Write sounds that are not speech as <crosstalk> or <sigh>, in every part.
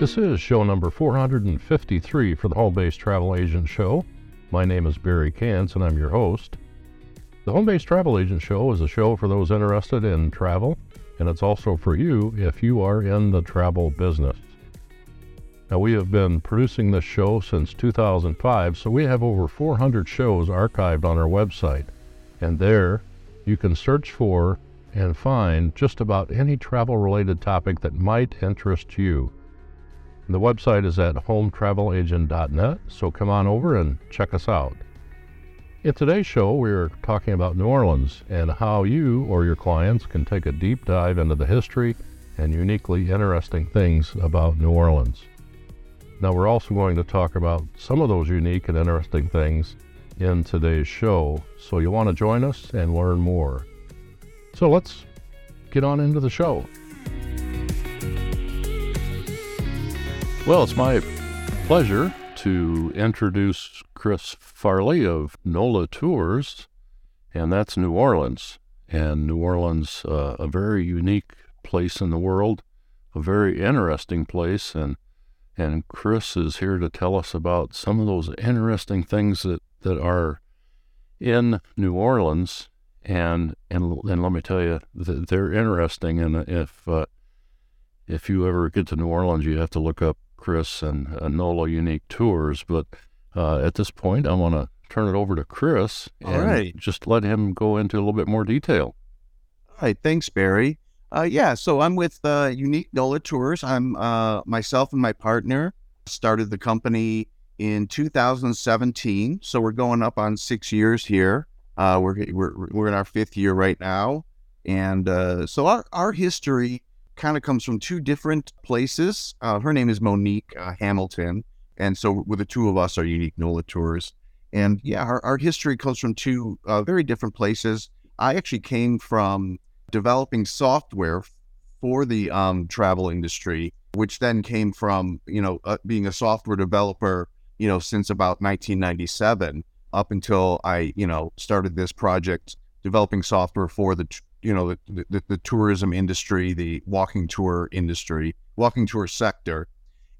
This is show number 453 for the Home Based Travel Agent Show. My name is Barry Kantz and I'm your host. The Home Based Travel Agent Show is a show for those interested in travel, and it's also for you if you are in the travel business. Now, we have been producing this show since 2005, so we have over 400 shows archived on our website. And there you can search for and find just about any travel related topic that might interest you. The website is at hometravelagent.net, so come on over and check us out. In today's show, we're talking about New Orleans and how you or your clients can take a deep dive into the history and uniquely interesting things about New Orleans. Now, we're also going to talk about some of those unique and interesting things in today's show, so you'll want to join us and learn more. So let's get on into the show. Well, it's my pleasure to introduce Chris Farley of NOLA Tours, and that's New Orleans. And New Orleans, uh, a very unique place in the world, a very interesting place, and and Chris is here to tell us about some of those interesting things that, that are in New Orleans. And, and, and let me tell you, they're interesting. And if, uh, if you ever get to New Orleans, you have to look up Chris and uh, NOLA Unique Tours. But uh, at this point, I want to turn it over to Chris and right. just let him go into a little bit more detail. All right. Thanks, Barry. Uh, yeah, so I'm with uh, Unique NOLA Tours. I'm uh, myself and my partner started the company in 2017. So we're going up on six years here. Uh, we're, we're we're in our fifth year right now, and uh, so our our history kind of comes from two different places. Uh, her name is Monique Hamilton, and so with the two of us are Unique NOLA Tours. And yeah, our, our history comes from two very different places. I actually came from developing software for the um, travel industry, which then came from you know uh, being a software developer, you know, since about 1997 up until I you know started this project developing software for the you know the, the, the tourism industry, the walking tour industry, walking tour sector.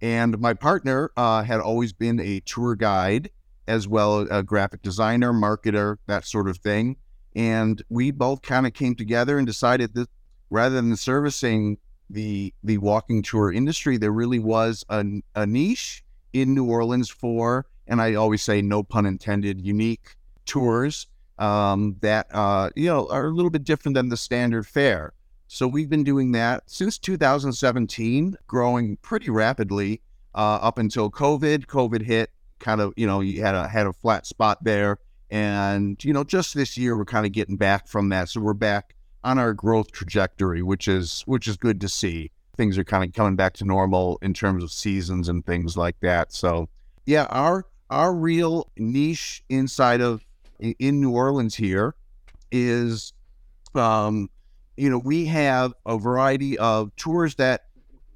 And my partner uh, had always been a tour guide as well a graphic designer, marketer, that sort of thing. And we both kind of came together and decided that rather than servicing the the walking tour industry, there really was a, a niche in New Orleans for, and I always say no pun intended, unique tours um, that uh, you know are a little bit different than the standard fare. So we've been doing that since 2017, growing pretty rapidly uh, up until COVID. COVID hit, kind of you know you had a had a flat spot there and, you know, just this year we're kind of getting back from that. So we're back on our growth trajectory, which is which is good to see. Things are kind of coming back to normal in terms of seasons and things like that. So yeah, our our real niche inside of in New Orleans here is um, you know, we have a variety of tours that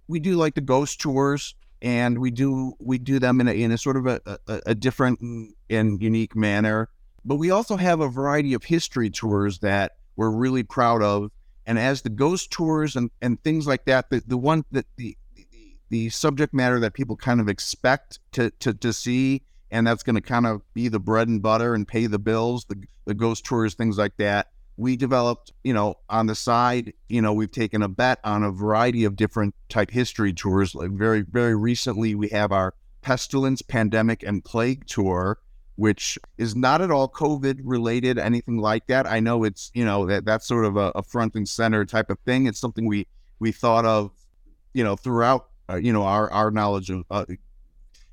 we do like the ghost tours and we do we do them in a in a sort of a, a, a different and unique manner. But we also have a variety of history tours that we're really proud of. And as the ghost tours and, and things like that, the, the one that the, the, subject matter that people kind of expect to, to, to see, and that's going to kind of be the bread and butter and pay the bills, the, the ghost tours, things like that. We developed, you know, on the side, you know, we've taken a bet on a variety of different type history tours. Like very, very recently, we have our pestilence, pandemic, and plague tour, which is not at all COVID related, anything like that. I know it's, you know, that that's sort of a, a front and center type of thing. It's something we, we thought of, you know, throughout, uh, you know, our, our knowledge of, uh,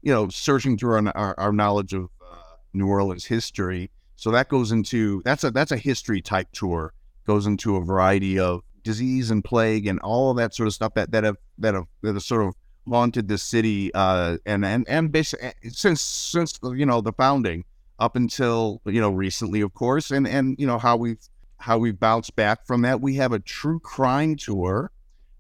you know, searching through our, our, our knowledge of uh, New Orleans history. So that goes into, that's a, that's a history type tour, goes into a variety of disease and plague and all that sort of stuff that, that have, that have, that have sort of haunted the city uh, and and and basically eh, since since you know the founding up until you know recently, of course, and and you know how we've how we bounced back from that. We have a true crime tour,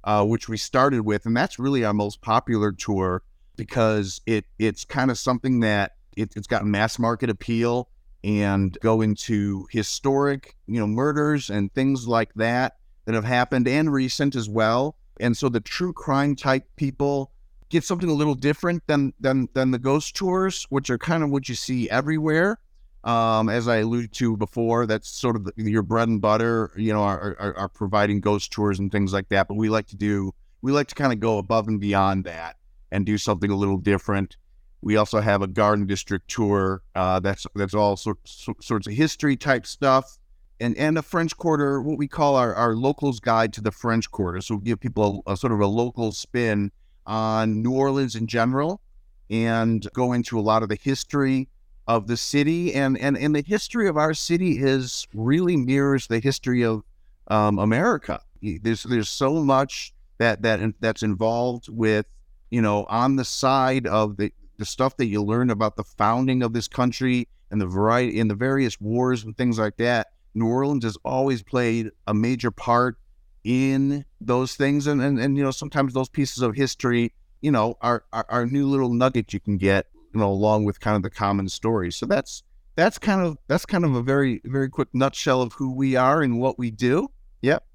uh, which we started with, and that's really our most popular tour because it it's kind of something that it, it's got mass market appeal and go into historic you know murders and things like that that have happened and recent as well and so the true crime type people get something a little different than than than the ghost tours, which are kind of what you see everywhere. Um, as I alluded to before, that's sort of the, your bread and butter. You know, are, are, are providing ghost tours and things like that. But we like to do we like to kind of go above and beyond that and do something a little different. We also have a garden district tour. Uh, that's that's all sorts sorts of history type stuff, and and a French Quarter, what we call our, our locals guide to the French Quarter. So we give people a, a sort of a local spin on New Orleans in general, and go into a lot of the history of the city, and and and the history of our city is really mirrors the history of um, America. There's there's so much that that that's involved with you know on the side of the the stuff that you learn about the founding of this country and the variety in the various wars and things like that. New Orleans has always played a major part in those things, and and, and you know sometimes those pieces of history, you know, are, are are new little nuggets you can get, you know, along with kind of the common story. So that's that's kind of that's kind of a very very quick nutshell of who we are and what we do. Yep.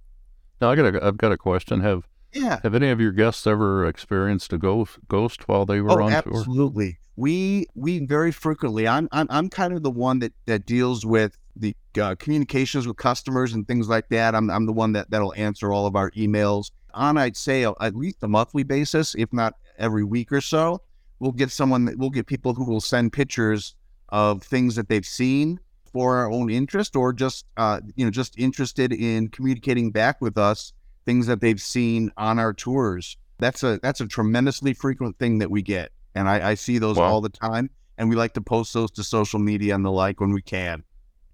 Now I got a I've got a question. Have yeah. Have any of your guests ever experienced a ghost ghost while they were oh, on absolutely. tour? Absolutely. We we very frequently. I'm I'm I'm kind of the one that that deals with the uh, communications with customers and things like that. I'm I'm the one that that'll answer all of our emails on I'd say at least a monthly basis, if not every week or so. We'll get someone that we'll get people who will send pictures of things that they've seen for our own interest or just uh, you know just interested in communicating back with us things that they've seen on our tours. That's a that's a tremendously frequent thing that we get, and I, I see those wow. all the time. And we like to post those to social media and the like when we can.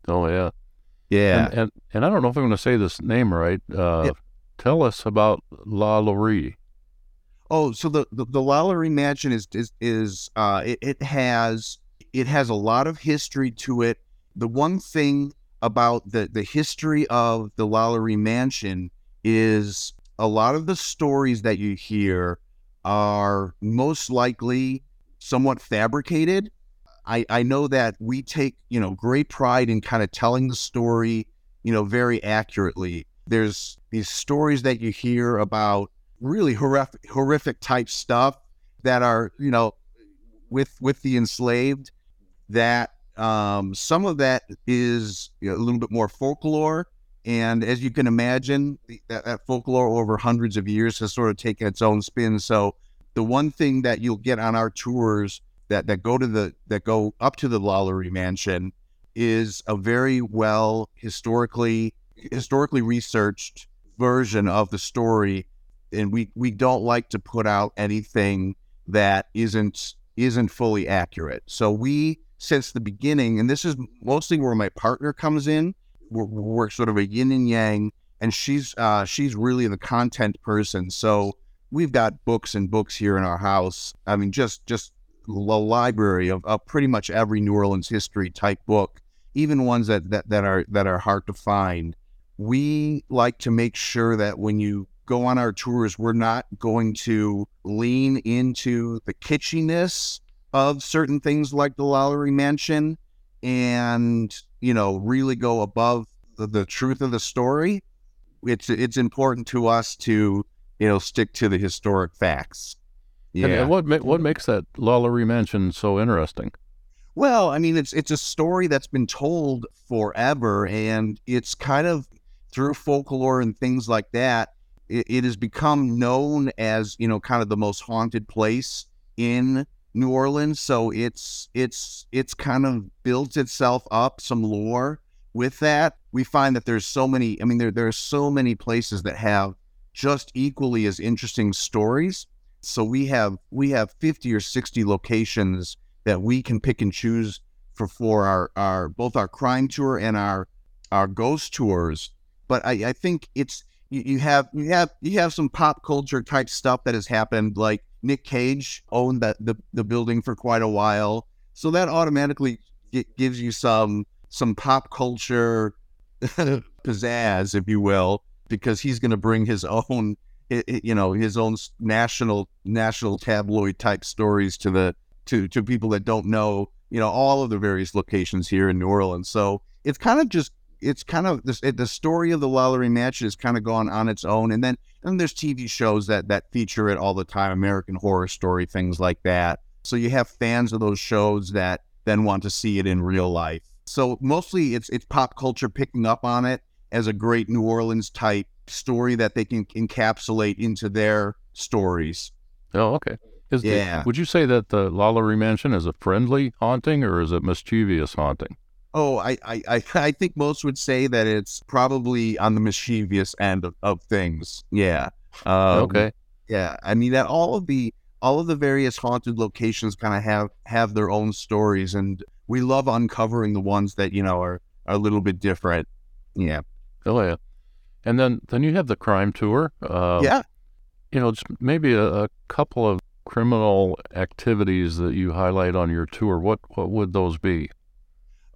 Oh yeah, yeah. And and, and I don't know if I'm going to say this name right. Uh, yeah. Tell us about Lalaurie. Oh, so the the, the Lalaurie Mansion is is is uh, it, it has it has a lot of history to it. The one thing about the the history of the La Lalaurie Mansion is a lot of the stories that you hear are most likely somewhat fabricated. I, I know that we take, you know, great pride in kind of telling the story, you know, very accurately. There's these stories that you hear about really horrific, horrific type stuff that are, you know, with with the enslaved. That um, some of that is you know, a little bit more folklore, and as you can imagine, that, that folklore over hundreds of years has sort of taken its own spin. So the one thing that you'll get on our tours that, that go to the that go up to the Lalaurie Mansion is a very well historically historically researched version of the story. And we, we don't like to put out anything that isn't isn't fully accurate. So we since the beginning, and this is mostly where my partner comes in we're, we're sort of a yin and yang, and she's uh, she's really the content person. So we've got books and books here in our house. I mean, just just a library of, of pretty much every New Orleans history type book, even ones that, that that are that are hard to find. We like to make sure that when you go on our tours, we're not going to lean into the kitschiness of certain things like the Lalaurie Mansion and you know really go above the, the truth of the story it's it's important to us to you know stick to the historic facts. Yeah and, and what ma- what makes that Lalaurie Mansion so interesting? Well i mean it's it's a story that's been told forever and it's kind of through folklore and things like that it, it has become known as you know kind of the most haunted place in New Orleans, so it's it's it's kind of built itself up some lore with that. We find that there's so many. I mean, there there are so many places that have just equally as interesting stories. So we have we have 50 or 60 locations that we can pick and choose for for our our both our crime tour and our our ghost tours. But I, I think it's you, you have you have you have some pop culture type stuff that has happened like Nick Cage owned that the, the building for quite a while. So that automatically gives you some some pop culture <laughs> pizzazz, if you will, because he's going to bring his own, you know, his own national national tabloid type stories to the to to people that don't know, you know, all of the various locations here in New Orleans. So it's kind of just it's kind of this, the story of the Lalaurie Mansion has kind of gone on its own, and then and there's TV shows that that feature it all the time, American Horror Story, things like that. So you have fans of those shows that then want to see it in real life. So mostly it's it's pop culture picking up on it as a great New Orleans type story that they can encapsulate into their stories. Oh, okay. Is yeah. The, would you say that the Lalaurie Mansion is a friendly haunting or is it mischievous haunting? Oh, I, I, <laughs> I think most would say that it's probably on the mischievous end of, of things. Yeah. Um, okay. Yeah. I mean that all of the all of the various haunted locations kind of have have their own stories, and we love uncovering the ones that you know are, are a little bit different. Yeah. Oh yeah. And then then you have the crime tour. Uh, yeah. You know, just maybe a, a couple of criminal activities that you highlight on your tour. What what would those be?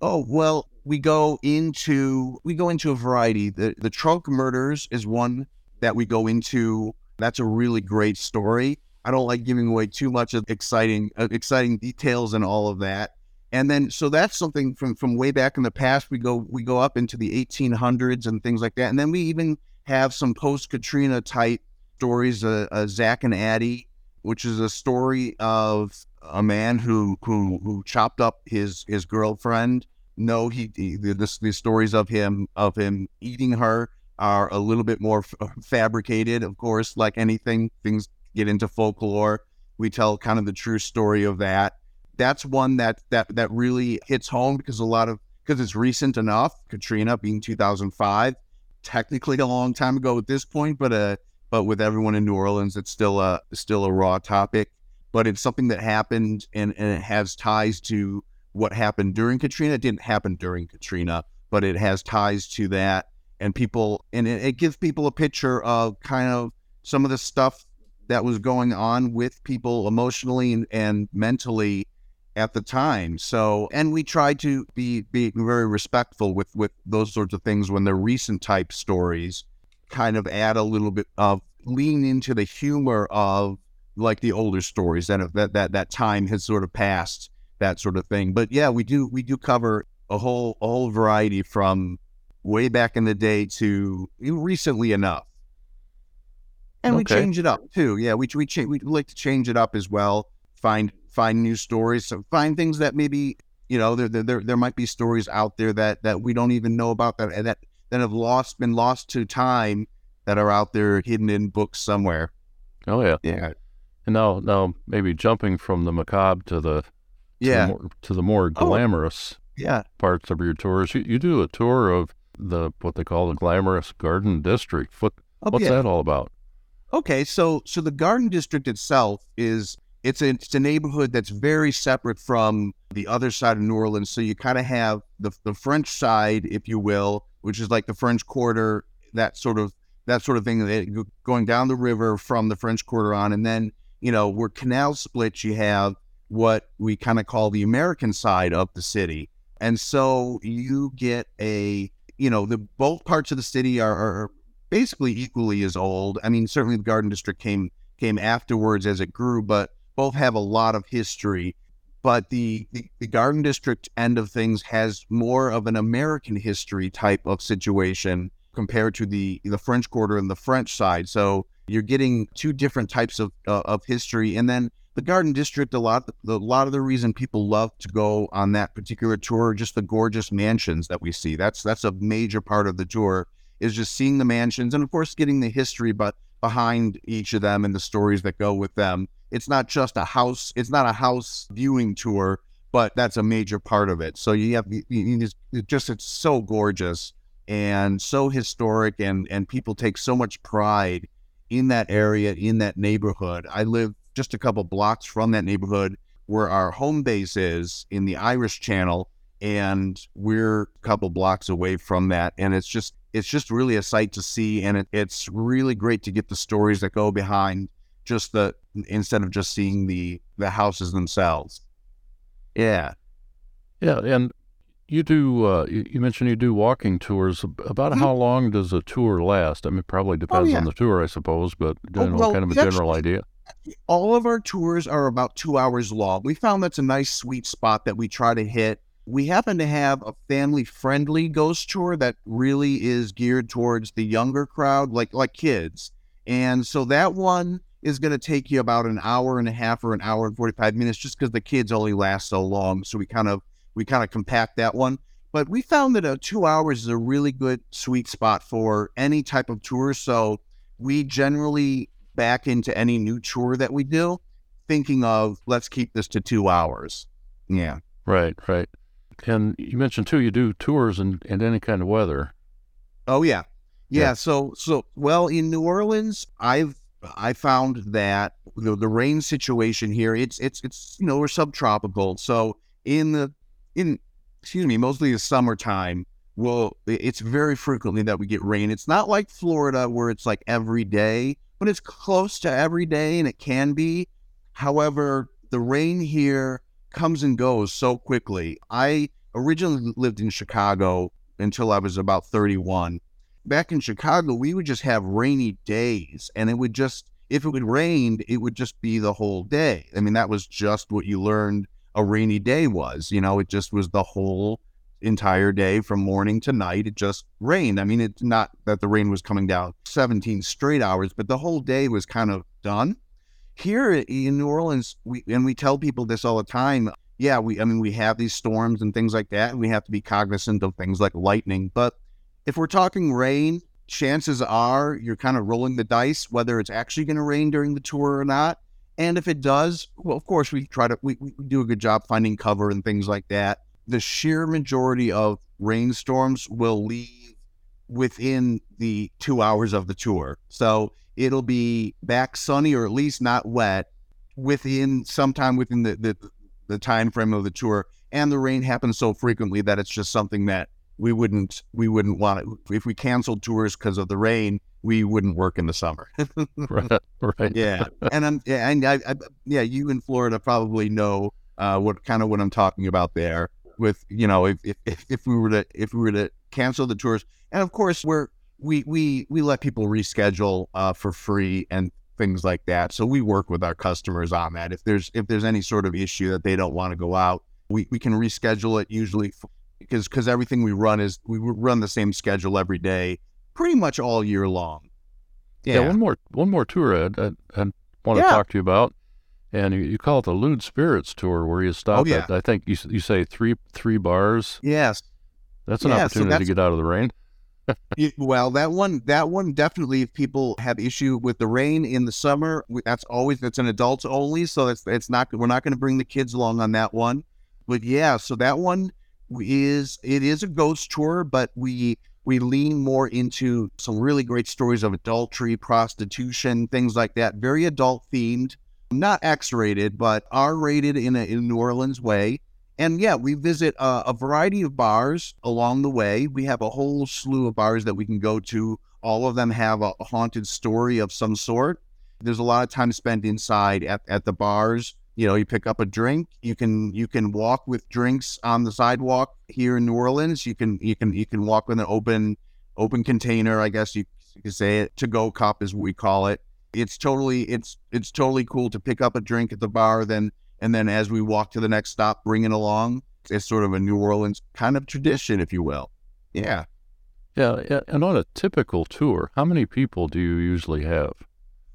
Oh well, we go into we go into a variety. The the trunk murders is one that we go into. That's a really great story. I don't like giving away too much of exciting uh, exciting details and all of that. And then so that's something from from way back in the past. We go we go up into the 1800s and things like that. And then we even have some post Katrina type stories. Uh, uh, Zack and Addie, which is a story of a man who who who chopped up his his girlfriend no, he, he the, the, stories of him of him eating her are a little bit more f- fabricated. Of course, like anything, things get into folklore. We tell kind of the true story of that. That's one that that that really hits home because a lot of because it's recent enough. Katrina being 2005, technically a long time ago at this point, but uh, but with everyone in New Orleans, it's still a still a raw topic. But it's something that happened and, and it has ties to what happened during Katrina. It didn't happen during Katrina, but it has ties to that. And people, and it, it gives people a picture of kind of some of the stuff that was going on with people emotionally and, and mentally at the time. So, and we try to be be very respectful with with those sorts of things when they're recent type stories. Kind of add a little bit of lean into the humor of like the older stories that that that that time has sort of passed that sort of thing. But yeah, we do we do cover a whole a whole variety from way back in the day to recently enough. And okay. we change it up too. Yeah, we we cha- we like to change it up as well. Find find new stories. So find things that maybe you know there there there might be stories out there that that we don't even know about that that that have lost been lost to time that are out there hidden in books somewhere. Oh yeah, yeah. And now now maybe jumping from the macabre to the yeah to the more, to the more oh, glamorous oh, yeah parts of your tours. You, you do a tour of the what they call the glamorous Garden District. What, oh, what's yeah. that all about? Okay, so so the Garden District itself is it's a, it's a neighborhood that's very separate from the other side of New Orleans. So you kind of have the the French side, if you will, which is like the French Quarter, that sort of that sort of thing, going down the river from the French Quarter on, and then you know where canal splits, you have what we kind of call the American side of the city. And so you get a, you know, the both parts of the city are, are basically equally as old. I mean, certainly the Garden District came came afterwards as it grew, but both have a lot of history. But the, the, the Garden District end of things has more of an American history type of situation compared to the the French Quarter and the French side. So you're getting two different types of uh, of history, and then the Garden District, a lot, a lot of the reason people love to go on that particular tour just the gorgeous mansions that we see. That's that's a major part of the tour is just seeing the mansions and of course getting the history, but behind each of them and the stories that go with them. It's not just a house. It's not a house viewing tour, but that's a major part of it. So you have you, you just, just it's so gorgeous and so historic, and and people take so much pride in that area, in that neighborhood. I live just a couple blocks from that neighborhood where our home base is in the Irish Channel, and we're a couple blocks away from that. And it's just it's just really a sight to see, and it, it's really great to get the stories that go behind just the instead of just seeing the the houses themselves. Yeah, yeah, and you do. Uh, you, mentioned you do walking tours. About mm-hmm. how long does a tour last? I mean, probably oh, depends oh, yeah. on the tour, I suppose, but you know, well, kind of a general idea all of our tours are about two hours long. We found that's a nice sweet spot that we try to hit we happen to have a family friendly ghost tour that really is geared towards the younger crowd, like like kids. And so that one is going to take you about an hour and a half or an hour and 45 minutes just because the kids only last so long. So we kind of we kind of compact that one. But we found that a two hours is a really good sweet spot for any type of tour. So we generally back into any new tour that we do, thinking of let's keep this to two hours. Yeah. Right, right. And you mentioned too, you do tours in, in any kind of weather. Oh yeah. yeah. Yeah. So so well in New Orleans, I've I found that the, the rain situation here, it's it's it's you know, we're subtropical. So in the in excuse me, mostly the summertime, well, it's very frequently that we get rain. It's not like Florida where it's like every day, but it's close to every day and it can be. However, the rain here comes and goes so quickly. I originally lived in Chicago until I was about 31. Back in Chicago, we would just have rainy days and it would just, if it would rained, it would just be the whole day. I mean, that was just what you learned a rainy day was. You know, it just was the whole entire day from morning to night. It just rained. I mean, it's not that the rain was coming down 17 straight hours, but the whole day was kind of done. Here in New Orleans, we and we tell people this all the time. Yeah, we I mean we have these storms and things like that, and we have to be cognizant of things like lightning. But if we're talking rain, chances are you're kind of rolling the dice whether it's actually going to rain during the tour or not. And if it does, well, of course we try to we, we do a good job finding cover and things like that. The sheer majority of rainstorms will leave within the two hours of the tour. So it'll be back sunny or at least not wet within sometime within the, the, the time frame of the tour. And the rain happens so frequently that it's just something that we wouldn't we wouldn't want it. If we canceled tours because of the rain, we wouldn't work in the summer. <laughs> right, right. Yeah, and I'm yeah, and I, I, yeah, you in Florida probably know uh, what kind of what I'm talking about there. With you know, if, if if we were to if we were to cancel the tours, and of course we're we we we let people reschedule uh, for free and things like that. So we work with our customers on that. If there's if there's any sort of issue that they don't want to go out, we, we can reschedule it usually because because everything we run is we run the same schedule every day, pretty much all year long. Yeah, yeah one more one more tour I, I, I want to yeah. talk to you about, and you, you, call it the Lewd Spirits tour, where you stop oh, yeah. at I think you you say three three bars. Yes, that's an yeah, opportunity so that's, to get out of the rain. <laughs> well, that one, that one definitely. If people have issue with the rain in the summer, that's always that's an adults only. So it's it's not we're not going to bring the kids along on that one. But yeah, so that one is it is a ghost tour, but we we lean more into some really great stories of adultery, prostitution, things like that. Very adult themed, not X rated, but R rated in a in New Orleans way. And yeah, we visit a, a variety of bars along the way. We have a whole slew of bars that we can go to. All of them have a haunted story of some sort. There's a lot of time spent inside at, at the bars you know you pick up a drink you can you can walk with drinks on the sidewalk here in new orleans you can you can you can walk with an open open container i guess you, you could say it to go cup is what we call it it's totally it's it's totally cool to pick up a drink at the bar then and then as we walk to the next stop bring it along. It's sort of a new orleans kind of tradition if you will. Yeah. Yeah and on a typical tour how many people do you usually have?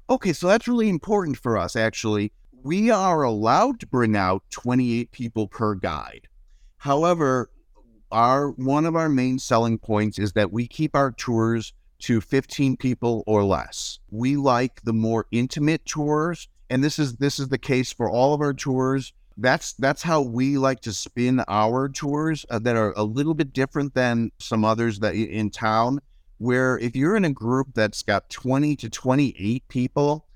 Okay so that's really important for us actually. We are allowed to bring out 28 people per guide. However, our one of our main selling points is that we keep our tours to 15 people or less. We like the more intimate tours, and this is this is the case for all of our tours. That's that's how we like to spin our tours uh, that are a little bit different than some others that in town where if you're in a group that's got 20 to 28 people,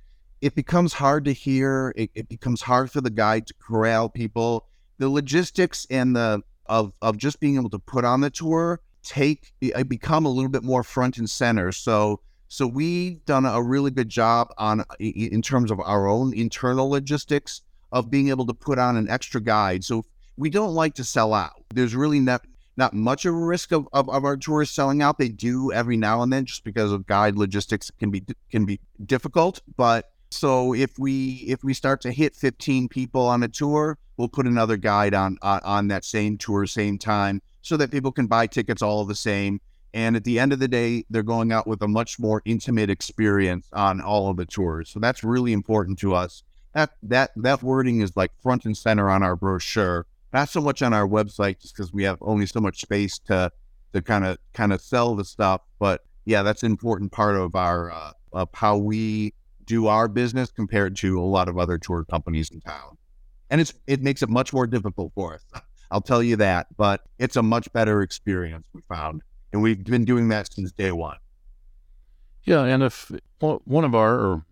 it becomes hard to hear. It, it, becomes hard for the guide to corral people. The logistics and the of of just being able to put on the tour take eh, I become a little bit more front and center. So so we've done a really good job on eh, eh, in terms of our own internal logistics of being able to put on an extra guide. So we don't like to sell out. There's really not not much of a risk of, of, of, our tours selling out. They do every now and then just because of guide logistics can be can be difficult. But So if we if we start to hit 15 people on a tour, we'll put another guide on on, on that same tour, same time, so that people can buy tickets all the same. And at the end of the day, they're going out with a much more intimate experience on all of the tours. So that's really important to us. That that that wording is like front and center on our brochure. Not so much on our website, just because we have only so much space to to kind of kind of sell the stuff. But yeah, that's an important part of our uh, of how we do our business compared to a lot of other tour companies in town. And it's it makes it much more difficult for us. <laughs> I'll tell you that, but it's a much better experience we found. And we've been doing that since day one. Yeah, and if one of our or,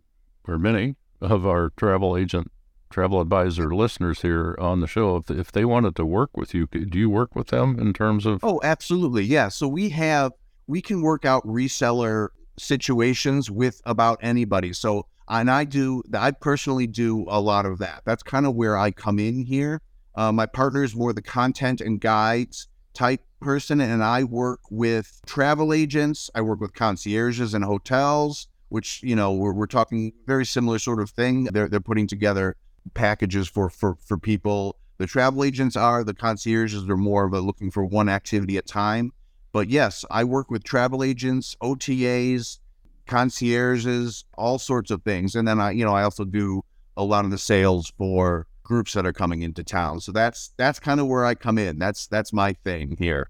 or many of our travel agent travel advisor listeners here on the show if, if they wanted to work with you do you work with them in terms of oh absolutely yeah so we have we can work out reseller situations with about anybody. So, and I do, I personally do a lot of that. That's kind of where I come in here. Uh, my partner is more the content and guides type person, and I work with travel agents. I work with concierges and hotels, which you know we're, we're talking very similar sort of thing. They're they're putting together packages for for for people. The travel agents are the concierges are more of a looking for one activity at time. But yes, I work with travel agents, OTAs, concierges, all sorts of things. And then I, you know, I also do a lot of the sales for groups that are coming into town. So that's that's kind of where I come in. That's that's my thing here.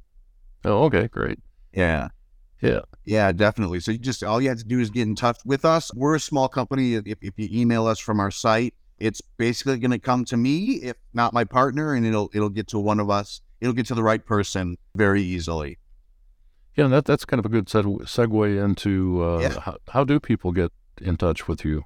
Oh, okay, great. Yeah. Yeah. Yeah, definitely. So you just all you have to do is get in touch with us. We're a small company. If, if you email us from our site, it's basically going to come to me, if not my partner, and it'll it'll get to one of us. It'll get to the right person very easily. Yeah, that that's kind of a good segue into uh, yeah. how, how do people get in touch with you?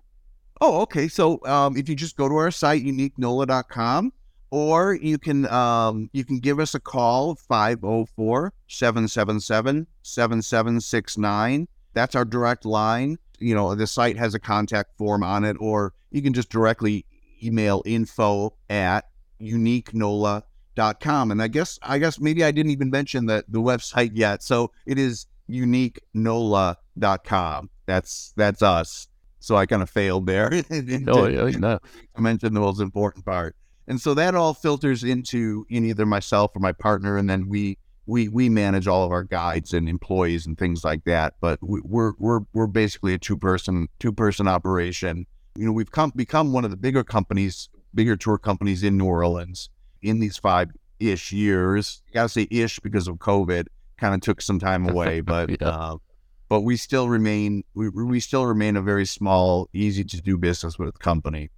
Oh, okay. So um, if you just go to our site, uniquenola.com, or you can um, you can give us a call 504-777-7769. That's our direct line. You know, the site has a contact form on it, or you can just directly email info at uniquenola.com com. And I guess I guess maybe I didn't even mention the, the website yet. So it is uniquenola.com. That's that's us. So I kind of failed there. <laughs> oh, yeah, no. <laughs> I mentioned the most important part. And so that all filters into in either myself or my partner, and then we we we manage all of our guides and employees and things like that. But we, we're we're we're basically a two person two person operation. You know, we've come become one of the bigger companies, bigger tour companies in New Orleans in these five ish years. I gotta say ish because of COVID, kind of took some time <laughs> away, but yeah. uh, but we still remain we we still remain a very small, easy to do business with company,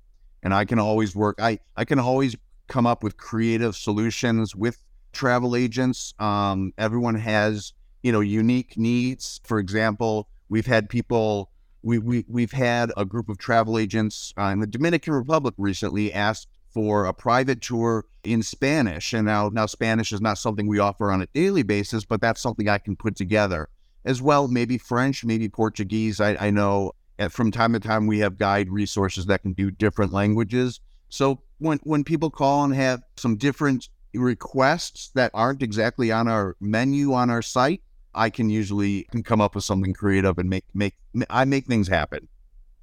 and I can always work. I I can always come up with creative solutions with travel agents. Um, everyone has you know unique needs. For example, we've had people. We, we, we've had a group of travel agents uh, in the Dominican Republic recently asked for a private tour in Spanish. And now, now Spanish is not something we offer on a daily basis, but that's something I can put together as well. Maybe French, maybe Portuguese. I, I know at, from time to time we have guide resources that can do different languages. So when when people call and have some different requests that aren't exactly on our menu on our site, I can usually can come up with something creative and make make I make things happen.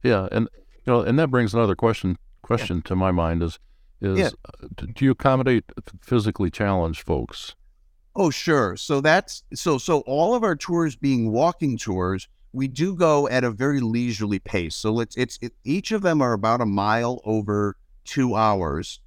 Yeah, and you know, and that brings another question question yeah. to my mind is is yeah. Uh, do you accommodate physically challenged folks? Oh, sure. So that's so so all of our tours being walking tours, we do go at a very leisurely pace. So it's it's it, each of them are about a mile over 2 hours.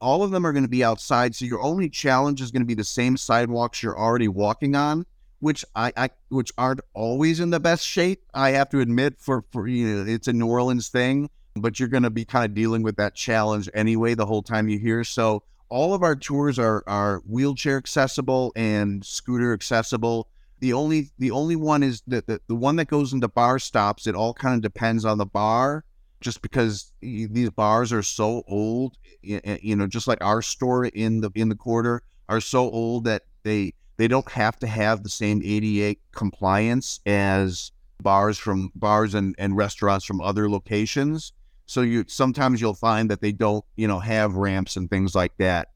All of them are going to be outside, so your only challenge is going to be the same sidewalks you're already walking on, which I, I which aren't always in the best shape. I have to admit for for you know, it's a New Orleans thing but you're going to be kind of dealing with that challenge anyway the whole time you're here. So all of our tours are are wheelchair accessible and scooter accessible. The only the only one is the, the, the one that goes into bar stops. It all kind of depends on the bar, just because these bars are so old. You know, just like our store in the in the quarter are so old that they they don't have to have the same ADA compliance as bars from bars and, and restaurants from other locations. So you sometimes you'll find that they don't, you know, have ramps and things like that.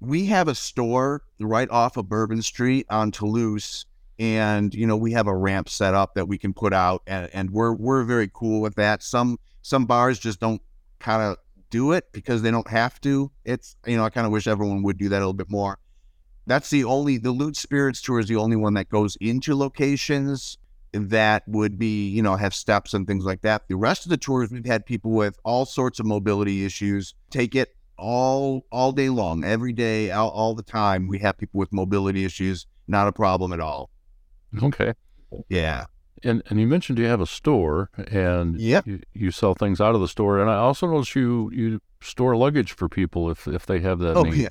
We have a store right off of Bourbon Street on Toulouse, and you know we have a ramp set up that we can put out, and, and we're we're very cool with that. Some some bars just don't kind of do it because they don't have to. It's you know I kind of wish everyone would do that a little bit more. That's the only the Lewd Spirits tour is the only one that goes into locations that would be you know have steps and things like that. The rest of the tours we've had people with all sorts of mobility issues take it all all day long, every day, all, all the time. We have people with mobility issues, not a problem at all. Okay. Yeah. And and you mentioned you have a store and Yep. you, you sell things out of the store. And I also noticed you you store luggage for people if if they have that Oh need. yeah.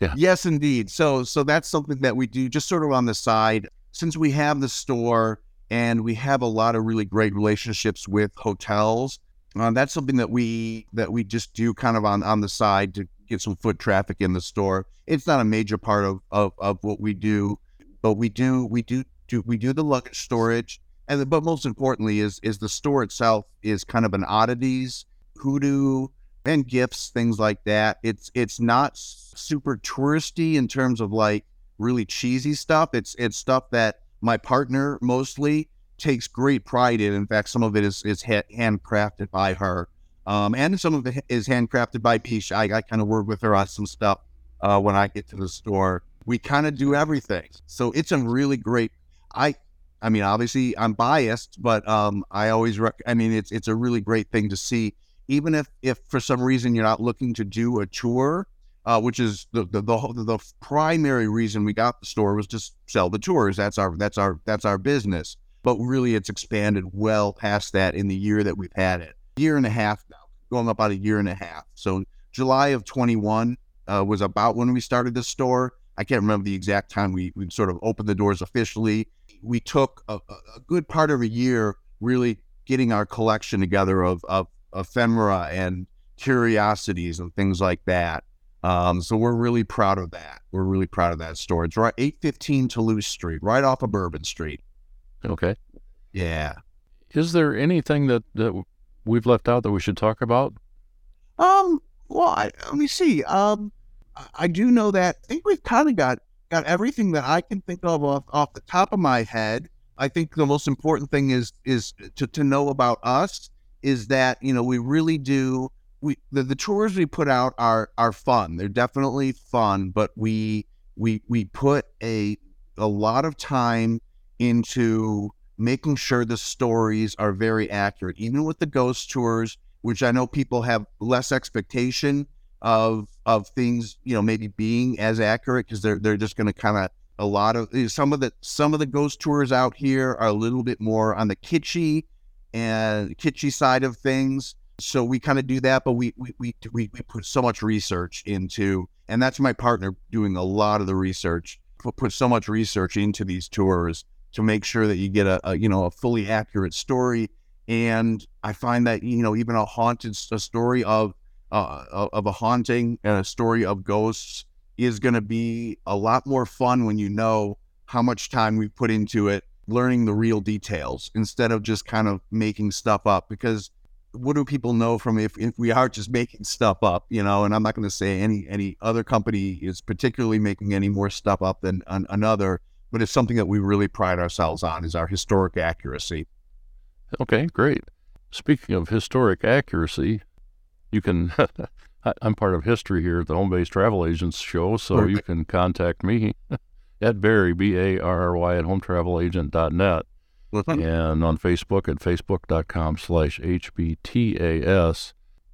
Yeah. Yes, indeed. So so that's something that we do just sort of on the side. Since we have the store and we have a lot of really great relationships with hotels, uh, that's something that we that we just do kind of on on the side to get some foot traffic in the store. It's not a major part of of, of what we do, but we do we do do we do the luggage storage. And the- but most importantly is is the store itself is kind of an oddities hoodoo and gifts, things like that. It's it's not super touristy in terms of like really cheesy stuff. It's it's stuff that my partner mostly takes great pride in. In fact, some of it is is handcrafted by her, um, and some of it is handcrafted by Peach. I, I kind of work with her on some stuff uh, when I get to the store. We kind of do everything, so it's a really great. I I mean, obviously, I'm biased, but um, I always. Rec- I mean, it's it's a really great thing to see even if if for some reason you're not looking to do a tour, uh, which is the the, the the primary reason we got the store was to sell the tours. That's our that's our that's our business. But really, it's expanded well past that in the year that we've had it. Year and a half now, going about a year and a half. So July of 21 uh, was about when we started the store. I can't remember the exact time we we sort of opened the doors officially. We took a, a good part of a year really getting our collection together of of ephemera and curiosities and things like that. Um, so we're really proud of that. We're really proud of that store. It's right 815 Toulouse Street, right off of Bourbon Street. Okay. Yeah. Is there anything that that we've left out that we should talk about? Um. Well, I, let me see. Um, I- do know that. I think we've kind of got got everything that I can think of off off the top of my head. I think the most important thing is is to to know about us is that you know we really do we the, the tours we put out are are fun. They're definitely fun, but we we we put a a lot of time into making sure the stories are very accurate, even with the ghost tours which I know people have less expectation of of things, you know, maybe being as accurate because they're they're just going to kind of a lot of eh, some of the some of the ghost tours out here are a little bit more on the kitschy and kitschy side of things. So we kind of do that, but we we, we we we put so much research into, and that's my partner doing a lot of the research. Put put so much research into these tours to make sure that you get a, a you know a fully accurate story and I find that you know even a haunted a story of uh, of a haunting and a story of ghosts is going to be a lot more fun when you know how much time we've put into it, learning the real details instead of just kind of making stuff up. Because what do people know from if, if we are just making stuff up, you know? And I'm not going to say any any other company is particularly making any more stuff up than an, another, but it's something that we really pride ourselves on is our historic accuracy. Okay, great. Speaking of historic accuracy, you can. <laughs> I'm part of history here at the Home Based Travel Agents show, so you can contact me <laughs> at Barry B A R R Y at HomeTravelAgent.net and on Facebook at Facebook.com slash HBTAS.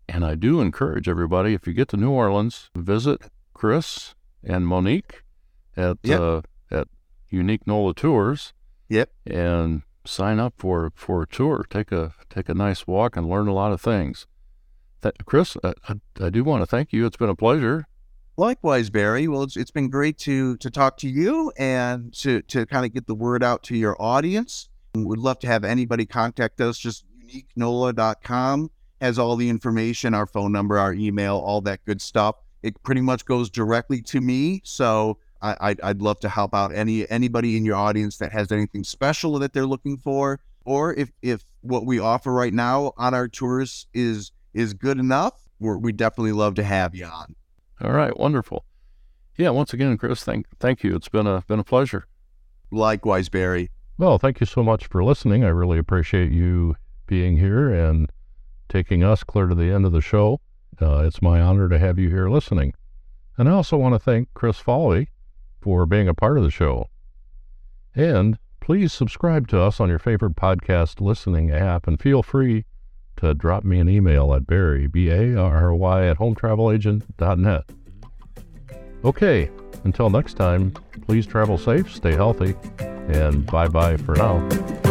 And I do encourage everybody, if you get to New Orleans, visit Chris and Monique at Yep. uh, at Unique NOLA Tours. Yep. And sign up for for a tour. Take a take a nice walk and learn a lot of things. Th- Chris, I, I, I do want to thank you. It's been a pleasure. Likewise, Barry. Well, it's, it's been great to to talk to you and to to kind of get the word out to your audience. We'd love to have anybody contact us. Just uniquenola.com has all the information, our phone number, our email, all that good stuff. It pretty much goes directly to me. So I, I'd, I'd love to help out any anybody in your audience that has anything special that they're looking for, or if if what we offer right now on our tours is is good enough, we're, we definitely love to have you on. All right, wonderful. Yeah, once again, Chris, thank thank you. It's been a been a pleasure. Likewise, Barry. Well, thank you so much for listening. I really appreciate you being here and taking us clear to the end of the show. Uh, it's my honor to have you here listening. And I also want to thank Chris Foley for being a part of the show. And please subscribe to us on your favorite podcast listening app and feel free to drop me an email at Barry, B A R Y, at hometravelagent.net. Okay, until next time, please travel safe, stay healthy, and bye bye for now.